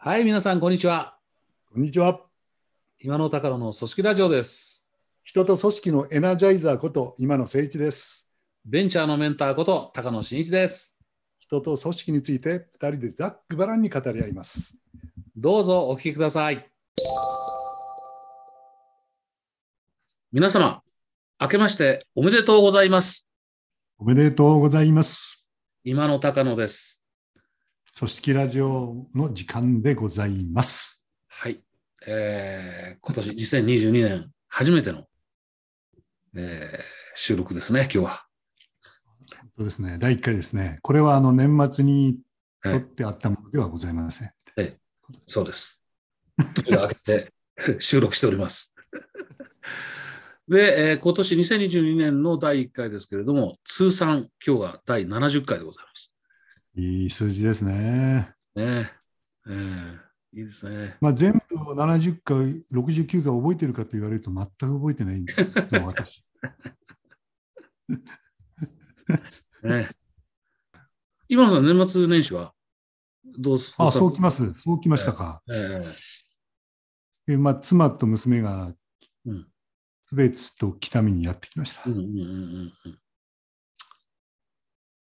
はい、皆さん、こんにちは。こんにちは。今の高野の組織ラジオです。人と組織のエナジャイザーこと今野誠一です。ベンチャーのメンターこと高野真一です。人と組織について2人でざっくばらんに語り合います。どうぞお聞きください。皆様、明けましておめでとうございます。おめでとうございます。今の高野です。組織ラジオの時間でございます。はい。えー、今年2022年初めての、えー収録ですね、今日は。そうですね。第1回ですね。これはあの年末にはい、撮ってあったものではございません。そうです。時が明けて 収録しております。で、えー今年2022年の第1回ですけれども、通算今日が第70回でございます。いい数字ですね。ねえーいいですね。まあ、全部を70回、69回覚えてるかと言われると全く覚えてないの私。ね今野さん、年末年始はどうすあ、そうきます。そうきましたか。えーえまあ、妻と娘がうん津別と北見にやってきました。いうんうんうんうんうん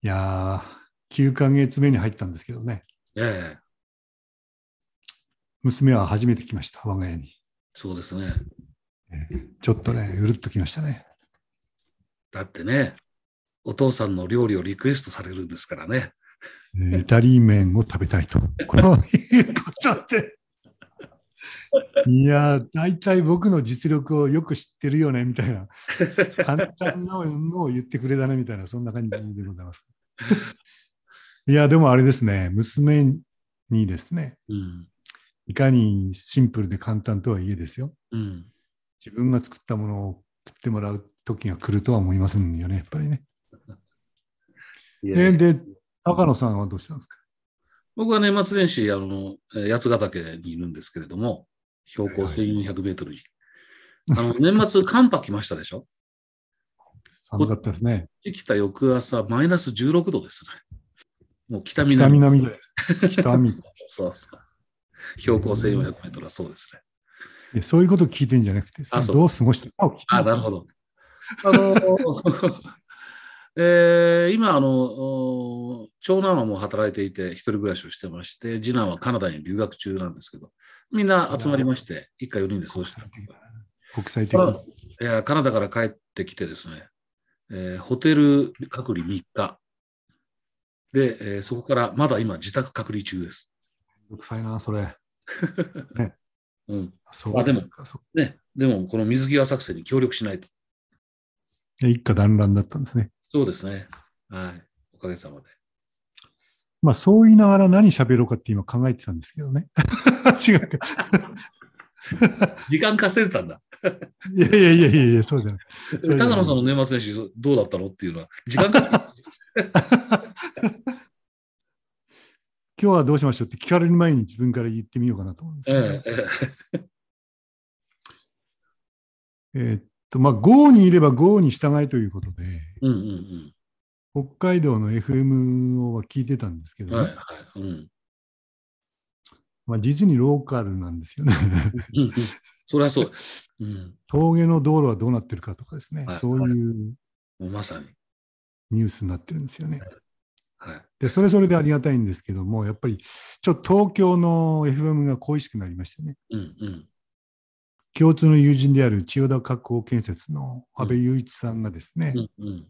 やー、9ヶ月目に入ったんですけどね、ええ娘は初めて来ました、我が家に。そうですね。ちょっとね、うるっときましたね。だってね、お父さんの料理をリクエストされるんですからね。えーイタリー麺を食べたいと。こういうことで。いやー、大体僕の実力をよく知ってるよね、みたいな。簡単なのを言ってくれたね、みたいな、そんな感じでございます。いや、でもあれですね、娘にですね、うん。いかにシンプルで簡単とはいえですよ。うん。自分が作ったものを食ってもらう時が来るとは思いませんよね、やっぱりね。えーで、高野さんはどうしたんですか？僕は年末年始、あの、えー八ヶ岳にいるんですけれども、標高1400メートルに。あの、年末寒波来ましたでしょ？寒かったですね。来た翌朝、マイナス16度ですね。もう北北南。南じゃないですか。北南。そうそう。標高1400メートルはそうですね。いやそういうこと聞いてんじゃなくて、あそうどう過ごした？かを聞いてあ、なるほど。あの、えー今、あの、お長男はもう働いていて、一人暮らしをしてまして、次男はカナダに留学中なんですけど、みんな集まりまして、一家4人で過ごして国際的だな国際的に。いやカナダから帰ってきてですね、えーホテル隔離3日。で、えーそこからまだ今自宅隔離中です。めんどくさいな、それ。うん。そうですか。そうね。でも、この水際作戦に協力しないと。で一家団らんだったんですね。そうですね。はい。おかげさまで。まあ、そう言いながら何喋ろうかって今考えてたんですけどね。違うか。時間稼いでたんだ。いやいやいやいやそうじゃない。そうじゃない高野さんの年末年始どうだったのっていうのは、時間か？今日はどうしましょうって聞かれる前に自分から言ってみようかなと思うんですけど、えっと、まあ、GO にいれば GO に従いということで、えうんうん北海道の FM を聞いてたんですけうん。どね、はいはい。うん。まあ、実にローカルなんですよね。うんうんそれはそう。うん。峠の道路はどうなってるかとかですね、はいそういうもうまさに。ニュースになってるんですよね。はい。で、それそれでありがたいんですけども、やっぱりちょっと東京の FM が恋しくなりましてね、うんうん。共通の友人である千代田加工建設の安倍雄一さんがですね、うんうん。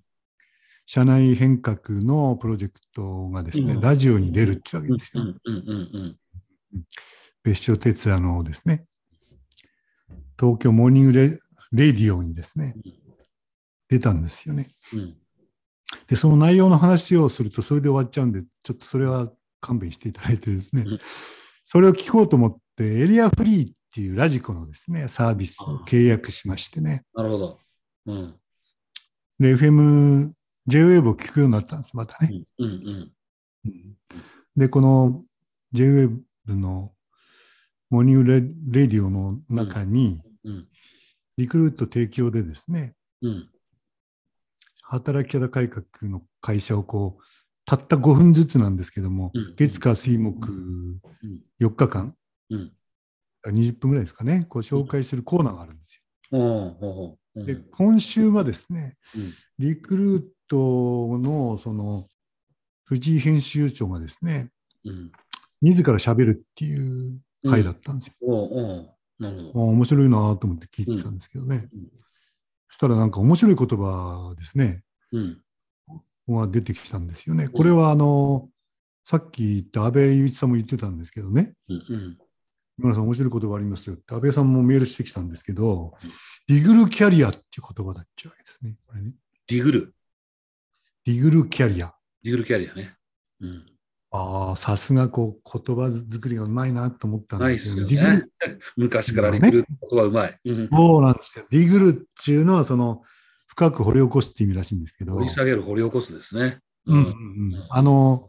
社内変革のプロジェクトがですね、うんラジオに出るってわけですよ。うんうんうん別所哲也のですね、 Tokyo Morning Radio にですね、出たんですよね。うんうん。で、その内容の話をするとそれで終わっちゃうんで、ちょっとそれは勘弁していただいてですねうん、それを聞こうと思って、エリアフリーっていうラジコのですね、サービスを契約しましてね、なるほど。うん。で、FM、J-Wave を聞くようになったんです、またね。うんうんうんで、この J-Wave の Morning Radio の中に、うんリクルート提供でですね、うん。働き方改革の会社をこう、たった5分ずつなんですけども、うん月火水木ん4日間、うん。20分ぐらいですかね、こう紹介するコーナーがあるんです。よ。で、うん今週はですね、うんリクルートのその藤井編集長がですね、うん。自ら喋るっていう回だったんですよ。面白いなと思って聞いてたんですけどね。そしたらなんか面白い言葉ですね、うん。が出てきたんですよね。これはあの、さっき言った安倍雄一さんも言ってたんですけどね、うんうん。今田さん面白い言葉ありますよって安倍さんもメールしてきたんですけど、ディグルキャリアっていう言葉だっちゃうわけですね。これね。ディグル。ディグルキャリア。ディグルキャリアね。うん。ああ、さすがこう言葉作りがうまいなと思ったんですね。昔からリクルートの言葉うまい。うん。そうなんですよ。ディグルっていうのはその深く掘り起こすって意味らしいんですけど。掘り下げる、掘り起こすですね。うんうんうん、あの、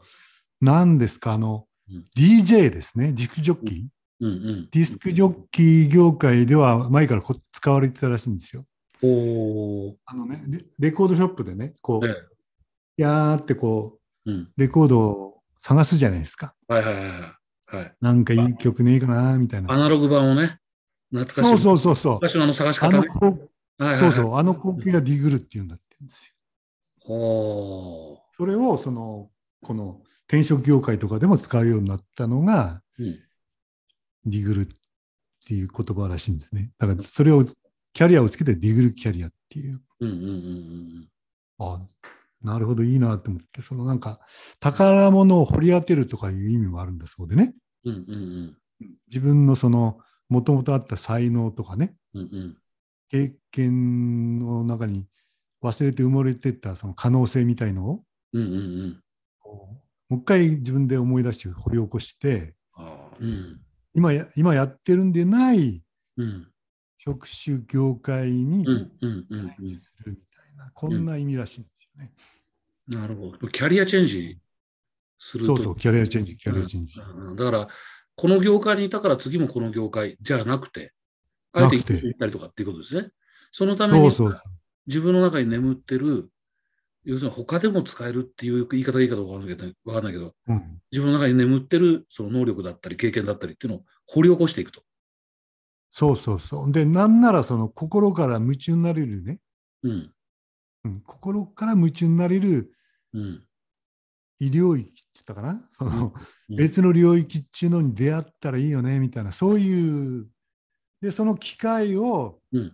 何ですか、あの、うん DJ ですね、ディスクジョッキー。うんうん。ディスクジョッキー業界では前からこ使われてたらしいんですよ。おー。あのね、レレコードショップでね、こう、えやーってこう、うん。レコードを探すじゃないですか。はいはいはいはい。はい。なんかいい曲ねえかな、みたいな。アナログ版をね、懐かしい。そうそうそうそう。昔のあの探しあの方ね。こはいはいはいそうそう、あの光景がディグルっていうんだってんですよ。ほそれを、その、この転職業界とかでも使うようになったのが、ー。うん。ディグルっていう言葉らしいんですね。だからそれを、キャリアをつけてディグルキャリアっていう。うんうんうんうんあなるほど、いいなと思って、そのなんか、宝物を掘り当てるとかいう意味もあるんだそうでね。うん。うんうん自分のその、もともとあった才能とかね、うん。うんうん。経験の中に忘れて埋もれてったその可能性みたいのを、うんうんうん。もう一回自分で思い出して掘り起こして、ああ。うん。今や今やってるんでないうん。職種業界にうんうんうんチャレンジするみたいな、こんな意味らしいんですよね。うん。なるほど。キャリアチェンジすると。そうそう、キャリアチェンジ、キャリアチェンジ。うんだから、この業界にいたから次もこの業界じゃなくて、あえて行ったりとかっていうことですね。そのためにそうそうそう。自分の中に眠ってる、要するに他でも使えるっていう言い方がいいかどうかわかんないけど、わかんないけどうん、自分の中に眠ってるその能力だったり経験だったりっていうのを掘り起こしていくと。そうそうそう。で、なんならその心から夢中になれるね、うん。うん、心から夢中になれるうん。医療域って言ったかな？そのうん別の領域っていうのに出会ったらいいよねみたいなそういうでその機会をうん。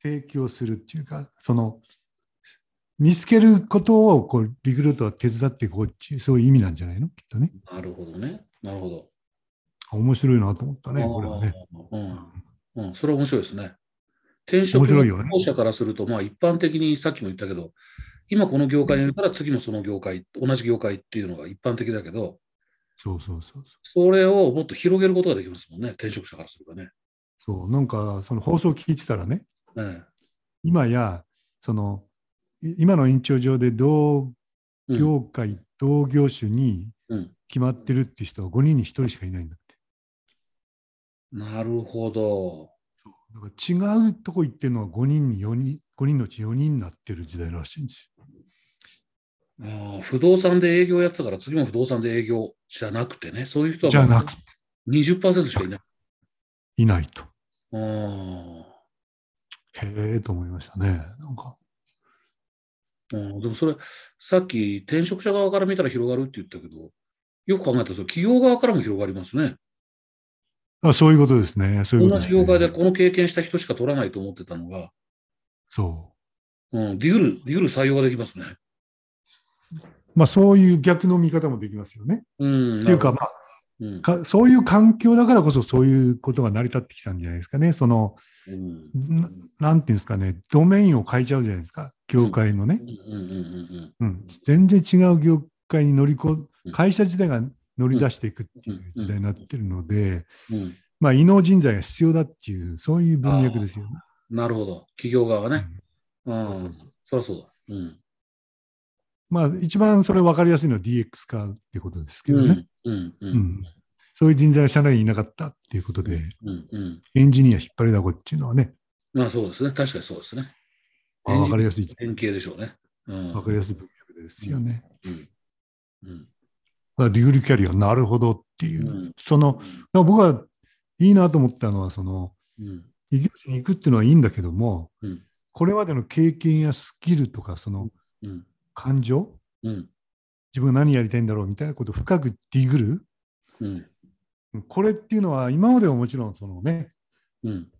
提供するっていうかその見つけることをこうリクルートは手伝っていこうっていうそういう意味なんじゃないの？きっとねなるほどね。なるほど。面白いなと思ったねこれはね。うん。うん。それは面白いですね。転職の面白いよね候補者からすると、まあ一般的にさっきも言ったけど、今この業界にいるから次もその業界、同じ業界っていうのが一般的だけど、そうそうそうそうそれをもっと広げることができますもんね、転職者からするとね。そうなんかその放送を聞いてたらねえ今やそのい今の延長上で同えうん業界、同業種にうん決まってるっていう人は5人に1人しかいないんだって。なるほど。だから違うとこ行ってるのは5人に4人、5人のうち4人になってる時代らしいんですよ。ああ不動産で営業やってたから次も不動産で営業じゃなくてね、そういう人はじゃなくて20%しかいない。いないと。ああへえと思いましたね。なんか。うん、でもそれ、さっき転職者側から見たら広がるって言ったけど、よく考えたら企業側からも広がりますね。あそういうことですね。そういうこ同じとですね業界でこの経験した人しか取らないと思ってたのが、そうん、ディグル、ディグル採用ができますね。う。まあそういう逆の見方もできますよね。うん。っていうか、まあうん、か、そういう環境だからこそそういうことが成り立ってきたんじゃないですかね。その、うん。ななんていうんですかね、ドメインを変えちゃうじゃないですか。業界のね全然違う業界に乗りこうん会社自体が乗り出していくっていう時代になってるので。まあ、異能人材が必要だっていう、そういう文脈ですよね。なるほど。企業側がね。う。うんそうそりゃそうだ。うん。まあ、一番それ分かりやすいのは DX 化ってことですけどね。うん。うん。そういう人材が社内にいなかったっていうことで、うん。うん。エンジニア引っ張りだこっていうのはね、まあそうですね。確かにそうですね。まあ、分かりやすい、典型でしょうね。うん。分かりやすい文脈ですよね。うん。うん。リグルキャリア、なるほどっていう。うんその、僕はいいなと思ったのは、その、うん。異業種に行くっていうのはいいんだけども、うん。これまでの経験やスキルとか、そのうん。感情、うん。自分が何やりたいんだろうみたいなことを深くディグル。うん。これっていうのは、今まではもちろん、そのね、うん。当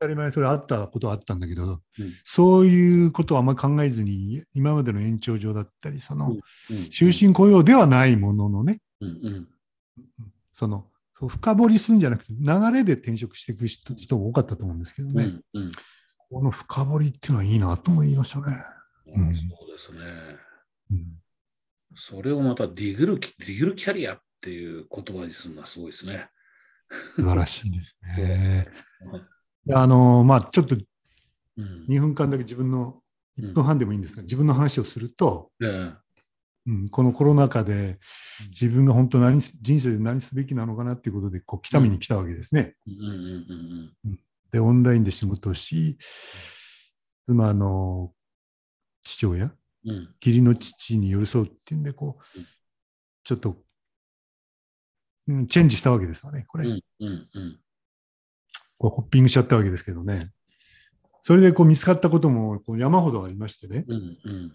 たり前それあったことはあったんだけど、うんそういうことはあんまり考えずに、今までの延長上だったり、その、うん。終身雇用ではないもののね、うん。うん。その、深掘りするんじゃなくて、流れで転職していく人人が多かったと思うんですけどね、うん。うん。この深掘りっていうのはいいなと思いましたね。うんそうですね。うんそれをまたディグル、ディグルキャリアっていう言葉にするのはすごいですね。素晴らしいですね。あの、まあ、ちょっとうん。2分間だけ自分の、1分半でもいいんですが、自分の話をすると、ええうん、このコロナ禍で自分が本当何す人生で何すべきなのかなっていうことで、こう、北見に来たわけですね。で、オンラインで仕事をし、妻の父親、うん。うん。義理の父に寄り添うっていうんで、こううん、ちょっと、うん、チェンジしたわけですよね、これ。うんうんうん。こうホッピングしちゃったわけですけどね。それでこう見つかったこともこう山ほどありましてね。うんうん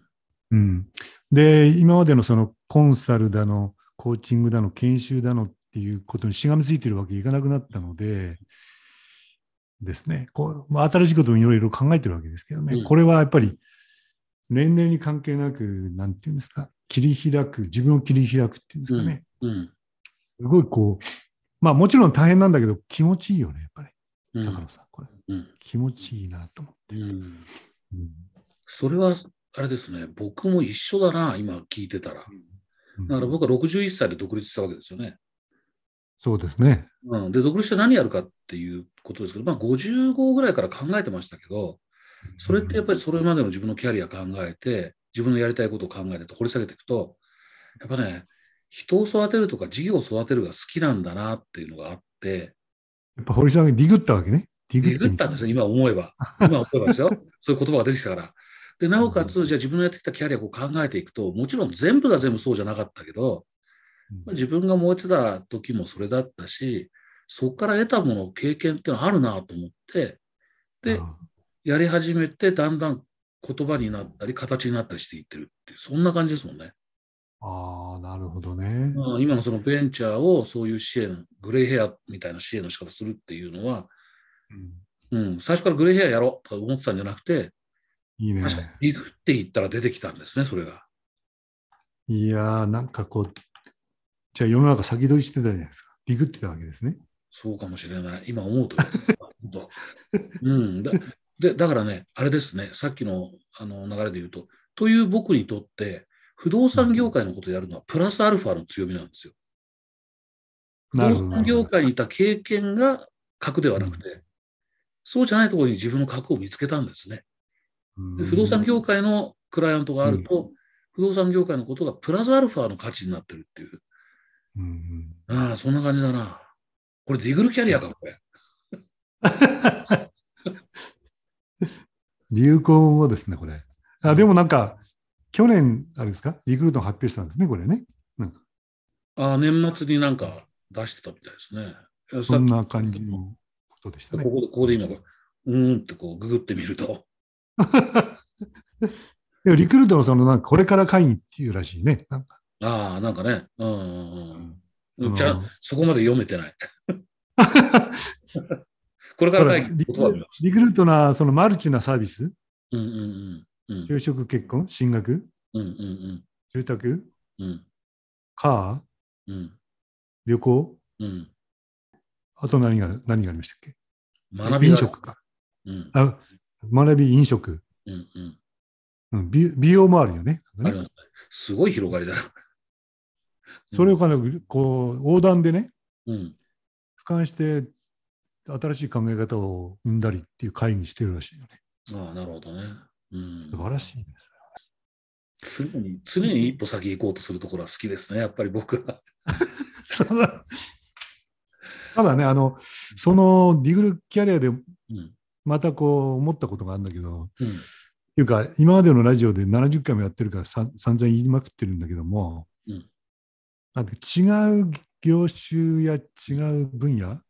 うん。で、今までのそのコンサルだの、コーチングだの、研修だのっていうことにしがみついてるわけいかなくなったので、ですね。こう、まあ、新しいこともいろいろ考えてるわけですけどね。うんこれはやっぱり、年齢に関係なく、なんていうんですか、切り開く、自分を切り開くっていうんですかね。うんすごいこう、まあもちろん大変なんだけど、気持ちいいよね、やっぱり。うん。高野さん、これ。うん気持ちいいなと思って。それは、あれですね、僕も一緒だな、今聞いてたら。うんだから僕は61歳で独立したわけですよね。そうですね。うん、で、独立して何やるかっていうことですけど、まあ55ぐらいから考えてましたけど、それってやっぱりそれまでの自分のキャリア考えて、自分のやりたいことを考えて掘り下げていくと、やっぱね、人を育てるとか事業を育てるが好きなんだなっていうのがあって、やっぱ堀さんがディグったわけね。ディググったんですよ、今思えば。今思えばですよ。そういう言葉が出てきたから。で、なおかつ、じゃあ自分のやってきたキャリアを考えていくと、もちろん全部が全部そうじゃなかったけど、まあ自分が燃えてた時もそれだったし、そこから得たもの、経験っていうのはあるなと思って、で、あやり始めて、だんだん言葉になったり、形になったりしていってるっていう、そんな感じですもんね。あー、なるほどね。うん今のそのベンチャーをそういう支援、グレイヘアみたいな支援の仕方するっていうのは、うんうん、最初からグレイヘアやろうとか思ってたんじゃなくて、いいね。確かにリフって言ったら出てきたんですね、それが。いやー、なんかこう、じゃあ世の中先取りしてたじゃないですか。ディグってたわけですね。そうかもしれない。今思うと。うん、だでだからね、あれですね、さっきのあの流れで言うと、という僕にとって、不動産業界のことをやるのはプラスアルファの強みなんですよ。不動産業界にいた経験が核ではなくて、そうじゃないところに自分の核を見つけたんですね。うんで不動産業界のクライアントがあると、不動産業界のことがプラスアルファの価値になってるっていう。うんああ、そんな感じだな。これディグルキャリアか、これ。流行語ですね、これ。あでもなんか、去年、あれですか、リクルートン発表したんですね、これね。なんかああ、年末になんか出してたみたいですね。そんな感じのことでしたねこ。こでここで今、うーんってこうググってみると、でもリクルートのその、なんかこれから会議っていうらしいね。なんかああ、なんかね、うんうん。じゃあ、そこまで読めてない。これから会議。リクルートな、そのマルチなサービス、うんうんうん。うん就職、結婚、進学、住宅、カー、うん旅行、うん。あと何が、何がありましたっけ？学びが飲食か。うんあ、学び、飲食。うん美美容もあるよね。すごい広がりだな。それをかなこう、横断でね、うん。俯瞰して、新しい考え方を生んだりっていう会議してるらしいよね。ああ、なるほどね。うん素晴らしいです。常に、常に一歩先行こうとするところは好きですね、やっぱり僕は。ただね、あの、そのディグルキャリアでうん。またこう思ったことがあるんだけど、うん。いうか、今までのラジオで70回もやってるからさん散々言いまくってるんだけども、うんなんか違う業種や違う分野うん。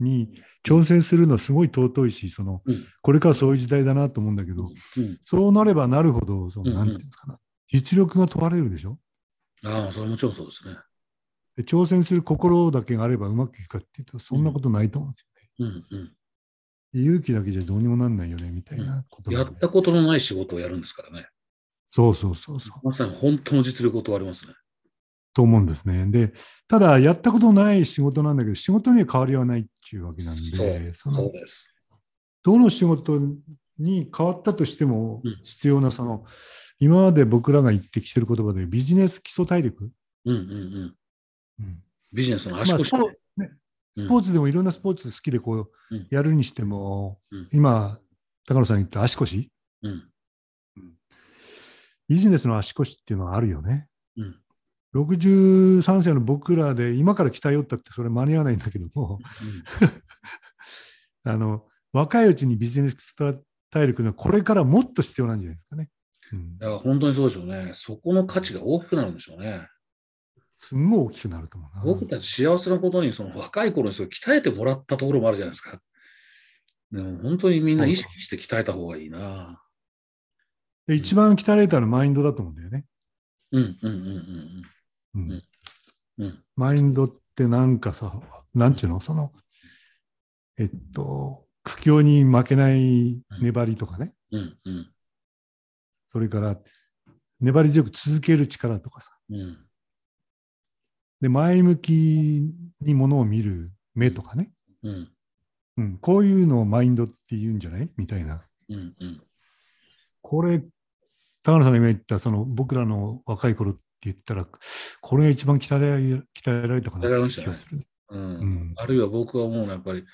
に挑戦するのはすごい尊いし、そのうん。これからそういう時代だなと思うんだけど、うん。そうなればなるほど、そのなんていうんですかな、実力が問われるでしょ？ああ、それはもちろんそうですね。で挑戦する心だけがあればうまくいくかっていうと、そんなことないと思うんですよね。うん。うん。勇気だけじゃどうにもなんないよね、みたいなことがやったことのない仕事をやるんですからね。そうそうそうそう。まさに本当の実力を問われますね。と思うんですね。で、ただ、やったことない仕事なんだけど、仕事には変わりはないっていうわけなんで、そ。どの仕事に変わったとしてもうん必要な、その、今まで僕らが言ってきてる言葉でビジネス基礎体力、うんうんうん。うんビジネスのまあ足腰、スポねスポーツでもいろんなスポーツ好きでこううんやるにしても、うん今、高野さん言った足腰、うん。ビジネスの足腰っていうのはあるよね。うん。63歳の僕らで今から鍛えよったってそれ間に合わないんだけども、あの、若いうちにビジネス体力のこれからもっと必要なんじゃないですかね。うんい、や、本当にそうでしょうね。そこの価値が大きくなるんでしょうね。すんごい大きくなると思うな。僕たち幸せなことに、その若い頃にそれ鍛えてもらったところもあるじゃないですか。でも本当にみんな意識して鍛えた方がいいな。で一番鍛えたのはマインドだと思うんだよね。うんうんうんうんうんうん。うん。マインドってなんかさ、なんちゅうの？その、えっと、苦境に負けない粘りとかね。うん。うん。それから、粘り強く続ける力とかさ。うん。で、前向きにものを見る目とかね。うん。うん、こういうのをマインドって言うんじゃない？みたいな。うん。うん。これ、高野さんが今言った、その僕らの若い頃って言ったら、これが一番鍛えられ鍛えられたかなって気がする。うんうんあるいは僕は思うのはやっぱり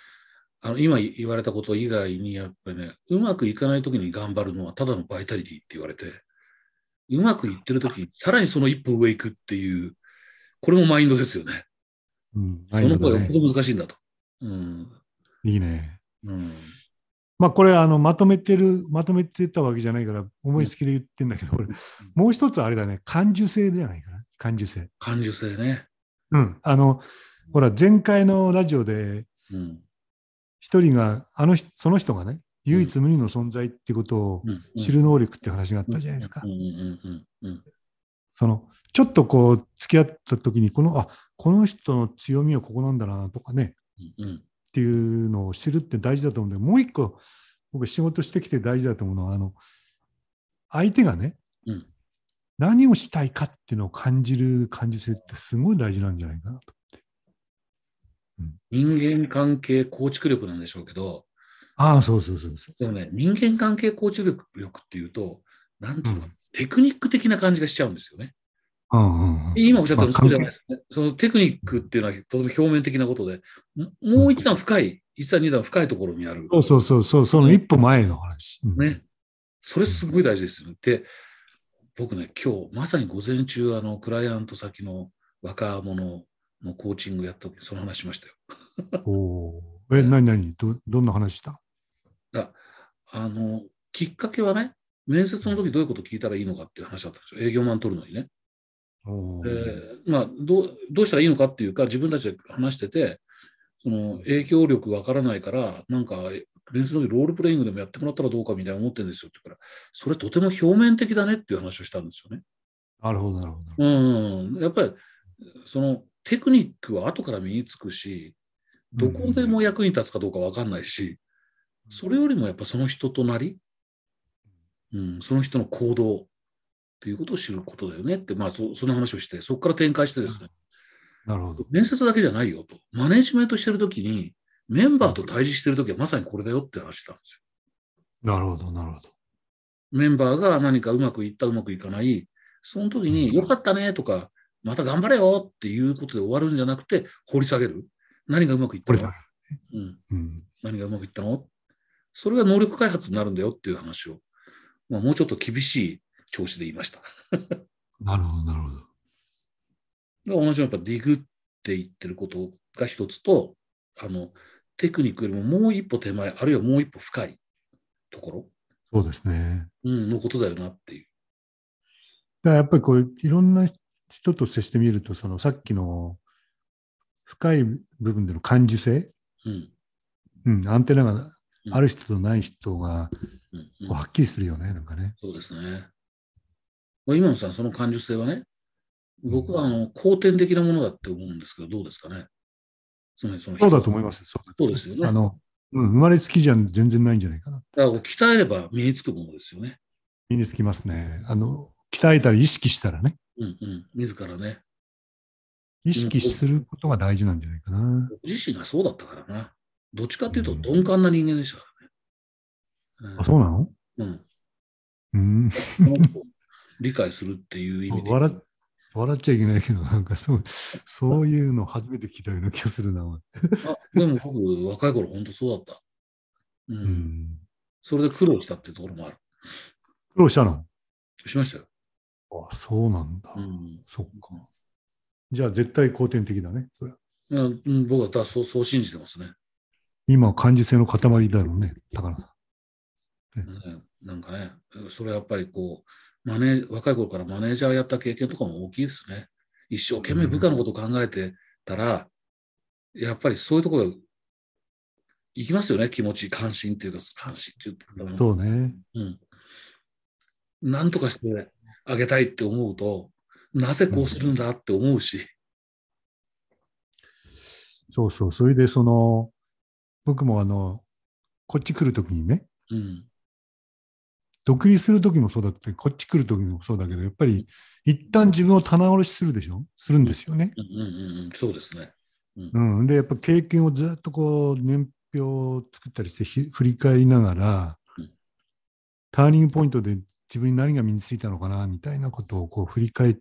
あの今言われたこと以外にやっぱりねうまくいかない時に頑張るのはただのバイタリティって言われてうまくいってる時にさらにその一歩上行くっていうこれもマインドですよね。うん、マイその方がよっぽど難しいんだと。うんいいね。うんまあこれあのまとめてる、まとめてたわけじゃないから思いつきで言ってんだけど、これもう一つあれだね、感受性じゃないかな。感受性。感受性ね。うん。あの、ほら、前回のラジオでうん。一人が、あの人、その人がね、唯一無二の存在ってことをうん。知る能力って話があったじゃないですか。その、ちょっとこう、付き合った時に、この、あ、この人の強みはここなんだなとかね、うん。うんっていうのを知るって大事だと思うんで、もう一個、僕仕事してきて大事だと思うのは、あの、相手がね、うん何をしたいかっていうのを感じる感受性ってすごい大事なんじゃないかなと。人間関係構築力なんでしょうけど、ああ、そうそうそうそう。でもね、人間関係構築力っていうと、なんていうの、うんテクニック的な感じがしちゃうんですよね。うんうんうん今おっしゃったのまあそうじゃないですね。そのテクニックっていうのはとても表面的なことで、ももう一段深い、一段二段深いところにある。そうそうそうそう、その一歩前の話。うんね。それすごい大事ですよね。で、僕ね、今日、まさに午前中、あの、クライアント先の若者のコーチングやった時にその話しましたよ。おーえ、何何ど、どんな話した？ああの、きっかけはね、面接の時どういうこと聞いたらいいのかっていう話だったんですよ。営業マン取るのにね。おーでまあ、どうどうしたらいいのかっていうか、自分たちで話してて、その影響力わからないから、なんか、面接の時ロールプレイングでもやってもらったらどうかみたいな思ってるんですよって言うから、それとても表面的だねっていう話をしたんですよね。なるほど、なるほど。うん、やっぱり、そのテクニックは後から身につくし、どこでも役に立つかどうかわかんないし、それよりもやっぱその人となり、うん、その人の行動っていうことを知ることだよねって、まあそ、その話をして、そこから展開してですね、なるほど。面接だけじゃないよと、マネジメントしてるときに、メンバーと対峙してるときはまさにこれだよって話したんですよ。なるほど、なるほど。メンバーが何かうまくいった、うまくいかない、その時に、よかったねとか、また頑張れよっていうことで終わるんじゃなくて、掘り下げる。何がうまくいったの？うん、うん。何がうまくいったの？それが能力開発になるんだよっていう話を、まあ、もうちょっと厳しい調子で言いました。なるほど、なるほど。同じようにやっぱディグって言ってることが一つと、あの、テクニックよりももう一歩手前、あるいはもう一歩深いところ、そうですね。うん、のことだよなっていう。だからやっぱりこう、いろんな人と接してみると、そのさっきの深い部分での感受性、うん。うん、アンテナがうんある人とない人がはっきりするよね、なんかね。そうですね。まあ今野さん、その感受性はね、僕はあの後天的なものだって思うんですけど、どうですかね。つまりそのそうだと思います。そうそうですよね。あの、うん、生まれつきじゃ全然ないんじゃないかな。だから鍛えれば身につくものですよね。身につきますね。あの、鍛えたり意識したらね、うんうん。自らね。意識することが大事なんじゃないかな。僕自身がそうだったからな。どっちかっていうと鈍感な人間でしたからね。あ、そうなの？うん。うん。理解するっていう意味で。笑っ笑っちゃいけないけど、なんかそう、そういうの初めて聞いたような気がするな。あでも僕、若い頃本当そうだった。うん。うん。それで苦労したっていうところもある。苦労したの？しましたよ。あ、そうなんだ。うん。そっか。じゃあ絶対後天的だね。それうん僕はだそうそう信じてますね。今、感受性の塊だろうね、高野さん。ねなんかね、それはやっぱりこう、マネー若い頃からマネージャーやった経験とかも大きいですね。一生懸命部下のことを考えてたら、やっぱりそういうところ行きますよね、気持ち、関心っていうか、関心って言ったら、そうね。うん。なんとかしてあげたいって思うと、なぜこうするんだって思うし、そうそう。それで、その、僕もあの、こっち来るときにね、うん。独立するときもそうだって、こっち来るときもそうだけど、やっぱり、一旦自分を棚卸しするでしょ？するんですよね。うんうんうんうん、そうですね。うん。で、やっぱ経験をずっとこう、年表を作ったりしてひ、振り返りながらうん、ターニングポイントで自分に何が身についたのかな、みたいなことをこう振り返っ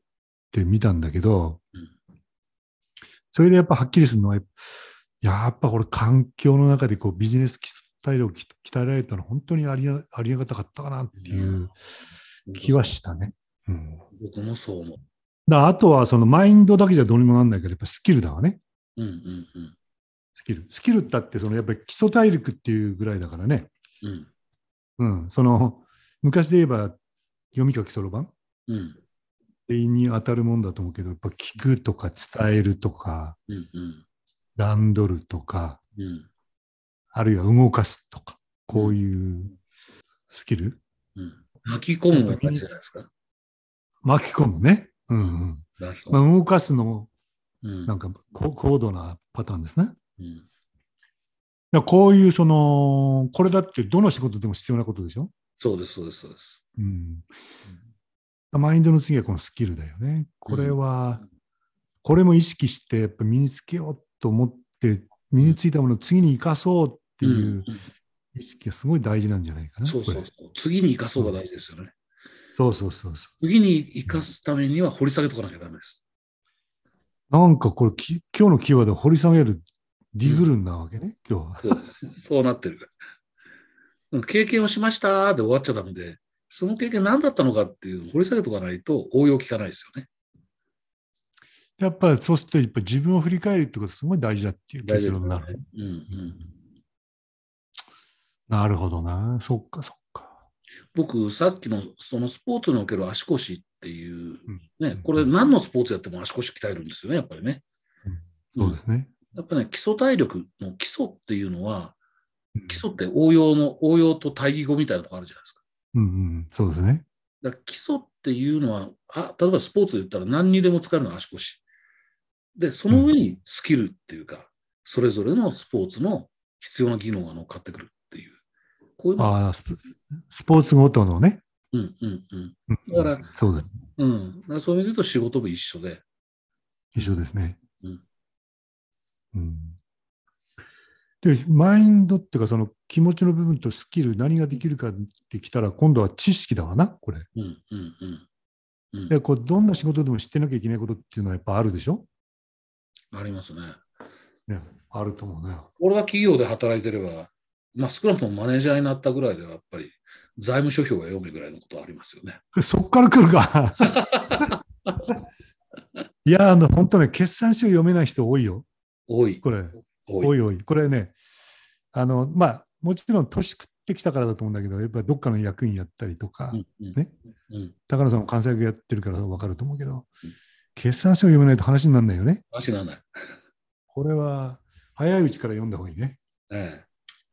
てみたんだけどうん、それでやっぱはっきりするのは、やっぱこれ環境の中でこうビジネススタイルを鍛えられたの本当にありがありがたかったかなっていう気はしたね。うん。僕もそう思う。だあとはそのマインドだけじゃどうにもなんないけど、やっぱスキルだわね。うんうんうん。スキル。スキルったってそのやっぱり基礎体力っていうぐらいだからね。うんうん。その昔で言えば読み書きそろばんうんに当たるもんだと思うけど、やっぱ聞くとか伝えるとか、うんうん段取るとか、うんあるいは動かすとか、こういうスキル？うん。巻き込むのじゃないですか。巻き込むね。うんうん。まあ、巻き込む。動かすのもうんなんかこ高度なパターンですね。うんらこういうその、これだってどの仕事でも必要なことでしょ？そうです、そうです、そうです。うん。マインドの次はこのスキルだよね。これは、これも意識してやっぱ身につけようと思って、身についたものを次に生かそうっていううん意識がすごい大事なんじゃないかな。そうそうそう。次に生かそうが大事ですよね。そうそうそうそ次に生かすためには掘り下げとかなきゃダメです。う。なんかこれき、今日のキーワードは掘り下げるディグルンなわけね、今日は。そうなってる。うん経験をしましたで終わっちゃダメで、その経験何だったのかっていう掘り下げとかないと応用効かないですよね。やっぱりそうすると、やっぱ自分を振り返るってことがすごい大事だっていう大結論になる。。うんうん。なるほどな。そっかそっか。僕、さっきのそのスポーツにおける足腰っていう、うんね、これ何のスポーツやっても足腰鍛えるんですよね、やっぱりね。そうですね。やっぱね、基礎体力の基礎っていうのは、基礎って応用の、応用と対義語みたいなとこあるじゃないですか。うんうん、そうですね。だから基礎っていうのはあ、例えばスポーツで言ったら何にでも使えるのは足腰。で、その上にスキルっていうか、それぞれのスポーツの必要な技能が乗っかってくる。こういうのああ、スポーツごとのね。うんうんうん。うんだからそうです。うん。そういう意味で言うと仕事も一緒で。一緒ですね。うんうんで、マインドっていうか、その気持ちの部分とスキル、何ができるかってきたら、今度は知識だわな、これ。うんうんうん。うん、で、こうどんな仕事でも知ってなきゃいけないことっていうのはやっぱあるでしょ？ありますね。ね、あると思うね。俺が企業で働いてれば、まあ少なくともマネージャーになったぐらいではやっぱり財務諸表が読めぐらいのことはありますよね。そっから来るか。いや、あの、本当ね、決算書読めない人多いよ。多い。これ。多い。おいこれね、あの、まあ、もちろん年食ってきたからだと思うんだけど、やっぱりどっかの役員やったりとか、うんうんねうん。高野さんも関西役やってるから分かると思うけどうん、決算書を読めないと話にならないよね。話にならない。これは、早いうちから読んだ方がいいね。えす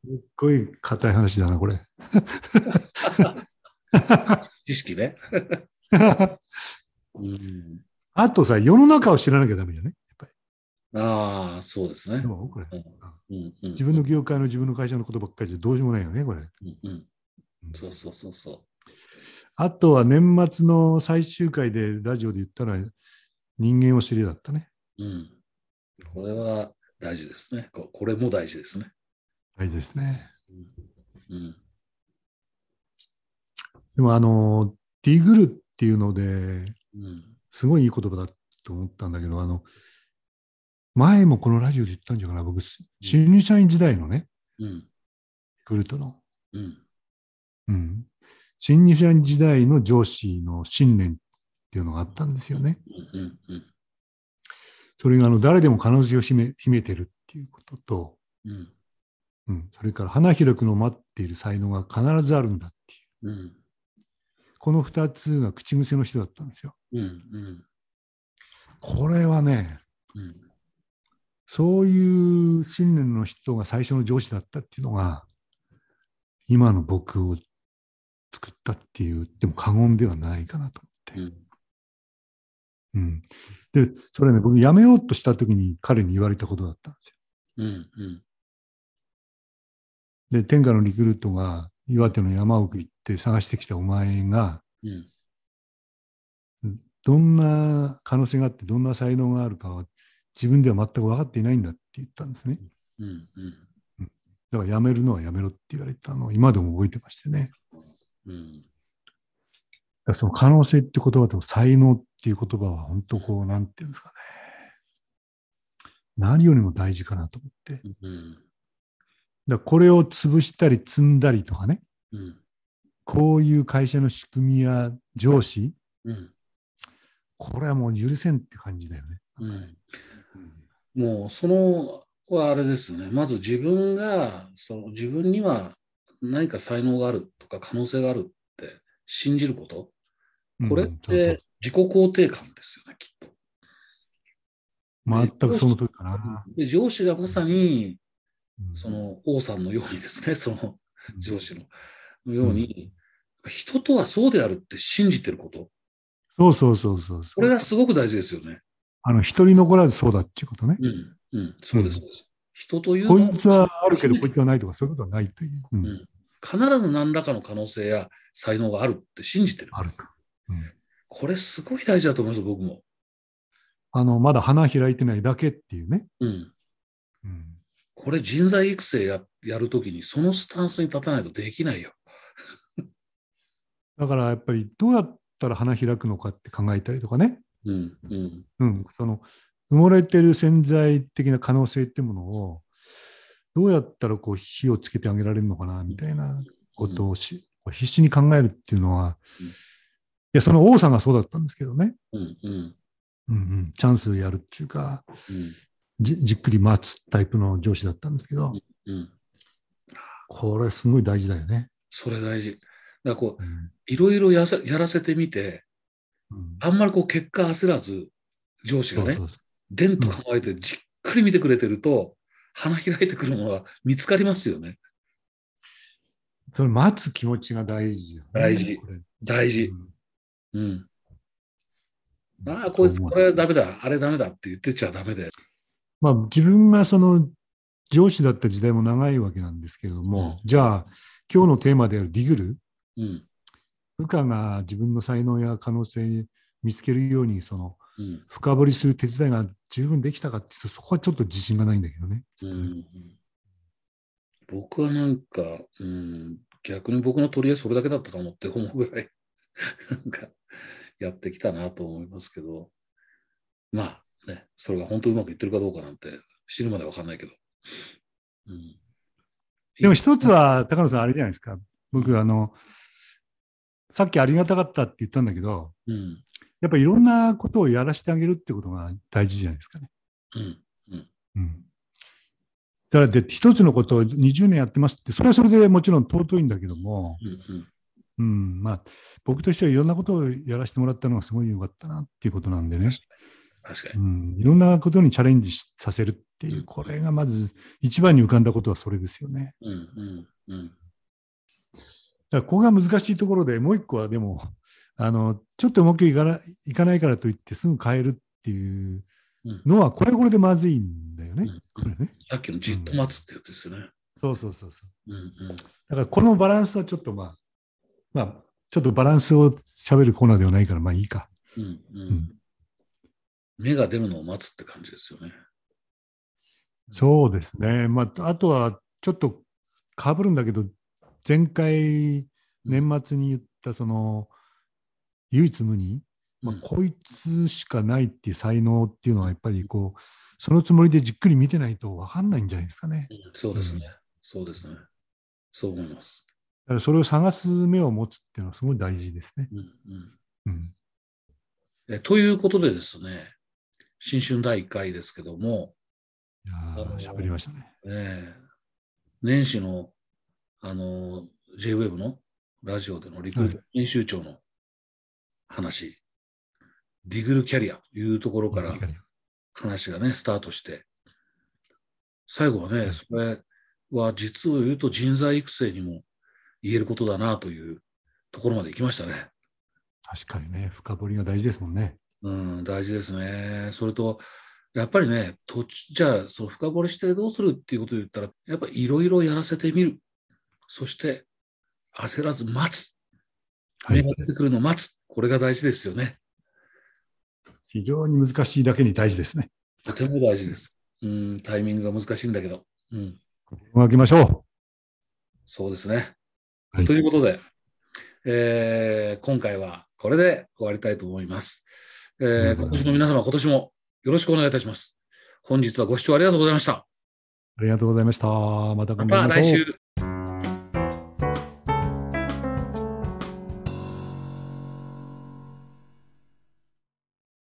っごい硬い話だな、これ。え、知識ね。うん、あとさ、世の中を知らなきゃダメじゃね。やっぱああ、そうですねり。。どうこれ。うんうん、自分の業界の自分の会社のことばっかりじゃどうしようもないよね、これ。うんうん、そうそうそうそあとは年末の最終回でラジオで言ったら人間を知りだったね。う。うん。これは大事ですね。ここれも大事ですね。はいですね。うん。でもあの、ディグルっていうので、うん。すごいいい言葉だと思ったんだけど、あの、前もこのラジオで言ったんじゃないかな、僕、新入社員時代のね、うん。グルトの。うん。うん。新入社員時代の上司の信念っていうのがあったんですよね。うん。うん。それがあの誰でも可能性を秘め秘めてるっていうことと、うん。うん、それから花開くのを待っている才能が必ずあるんだっていう。うん。この二つが口癖の人だったんですよ。うん。うん。これはね、うん。そういう信念の人が最初の上司だったっていうのが、今の僕を作ったっていう、でも過言ではないかなとう思って。ん。うん。で、それね、僕辞めようとした時に彼に言われたことだったんですよ。うん。うん。で、天下のリクルートが岩手の山奥行って探してきたお前が、うん。どんな可能性があって、どんな才能があるかは自分では全く分かっていないんだって言ったんですね。うん。うん。だから辞めるのは辞めろって言われたのを今でも覚えてましてね。うん。その可能性って言葉と才能っていう言葉は本当こう、なんていうんですかね。何よりも大事かなと思って。らこれを潰したり積んだりとかね。うん。こういう会社の仕組みや上司、うん。これはもう許せんって感じだよね。うん。もうそのはあれですね。まず自分がその自分には何か才能があるとか可能性があるって信じること。これって自己肯定感ですよね、きっと。全くその時かな。で上司がまさにうんその王さんのようにですね、その上司ののように、人とはそうであるって信じてること。そうそうそうそう。これがすごく大事ですよね。あの、一人残らずそうだっていうことね。うん。うん。そうです、そうです。人というこいつはあるけど、こいつはないとか、そういうことはないという。うんうん必ず何らかの可能性や才能があるって信じてる。あると。うんこれすごい大事だと思います、僕も。あの、まだ花開いてないだけっていうね。うん。うんこれ人材育成ややるときにそのスタンスに立たないとできないよ。だからやっぱりどうやったら花開くのかって考えたりとかね。うん。うん。うん。その、埋もれてる潜在的な可能性ってものを、どうやったらこう火をつけてあげられるのかな、みたいなことをし、こう必死に考えるっていうのは、うんいや、その王さんがそうだったんですけどね。うん。うん。うんうん、チャンスやるっていうかうん。じ、じっくり待つタイプの上司だったんですけど、うん。これすごい大事だよね。それ大事。だからこう、うんいろいろやさやらせてみて、うんあんまりこう結果焦らず、上司がね、でんと構えてじっくり見てくれてると、花開いてくるものが見つかりますよね。うそれ待つ気持ちが大事よね、大事大事。うんうん。ああ、こいつこれダメだ、あれダメだって言ってちゃダメで。まあ、自分がその上司だった時代も長いわけなんですけれども、じゃあ今日のテーマであるディグルうん。部下が自分の才能や可能性に見つけるようにそのうん。深掘りする手伝いが十分できたかっていうとそこはちょっと自信がないんだけどね。うん、僕はなんか、うん、逆に僕の取り柄それだけだったかもって思うぐらい、なんか、やってきたなと思いますけど、まあね、それが本当にうまくいってるかどうかなんて知るまでわかんないけど。うん、でも一つは高野さんあれじゃないですか。僕あのさっきありがたかったって言ったんだけど、うん、やっぱりいろんなことをやらせてあげるってことが大事じゃないですかね。うん、うん、うん。だからで一つのことを20年やってますって、それはそれでもちろん尊いんだけども、うん、うん、まあ僕としてはいろんなことをやらせてもらったのがすごい良かったなっていうことなんでね。確かに。うん、いろんなことにチャレンジしさせるっていう、これがまず一番に浮かんだことはそれですよね。うんうんうん。だからここが難しいところでもう一個はでも、あの、ちょっとうまくいかないかないからといってすぐ変えるっていうのは、これはこれでまずいんだよね。ね。さっきのじっと待つってやつですよね。そうそうそうそう。うんうん。だからこのバランスはちょっとまあ、まあ、ちょっとバランスを喋るコーナーではないからまあいいか。うんううんん。芽が出るのを待つって感じですよね。そうですね。まあ、あとはちょっとかぶるんだけど、前回年末に言ったその唯一無二、まあうん、こいつしかないっていう才能っていうのはやっぱりこう、そのつもりでじっくり見てないと分かんないんじゃないですかね。うんそうですね。そうですね。そう思います。だからそれを探す目を持つっていうのはすごい大事ですね。うんうんうん。えということでですね、新春第1回ですけども、喋りましたね。ええ年始のあの JWEB のラジオでのリクルート編集長の話、リグルキャリアというところから話がね、スタートして、最後はね、はいそれは実を言うと人材育成にも言えることだなというところまで行きましたね。確かにね、深掘りが大事ですもんね。うん、大事ですね。それと、やっぱりね、途中、じゃあ、その深掘りしてどうするっていうことを言ったら、やっぱりいろいろやらせてみる。そして、焦らず待つ。はい出てくるのを待つ。これが大事ですよね。非常に難しいだけに大事ですね。とても大事です。うん、タイミングが難しいんだけど。うん、分けましょそうですね。はいということで、えー今回はこれで終わりたいと思います。えー今年も皆様、今年もよろしくお願いいたします。本日はご視聴ありがとうございました。う。ありがとうございました。またま頑張りましょう。た来週。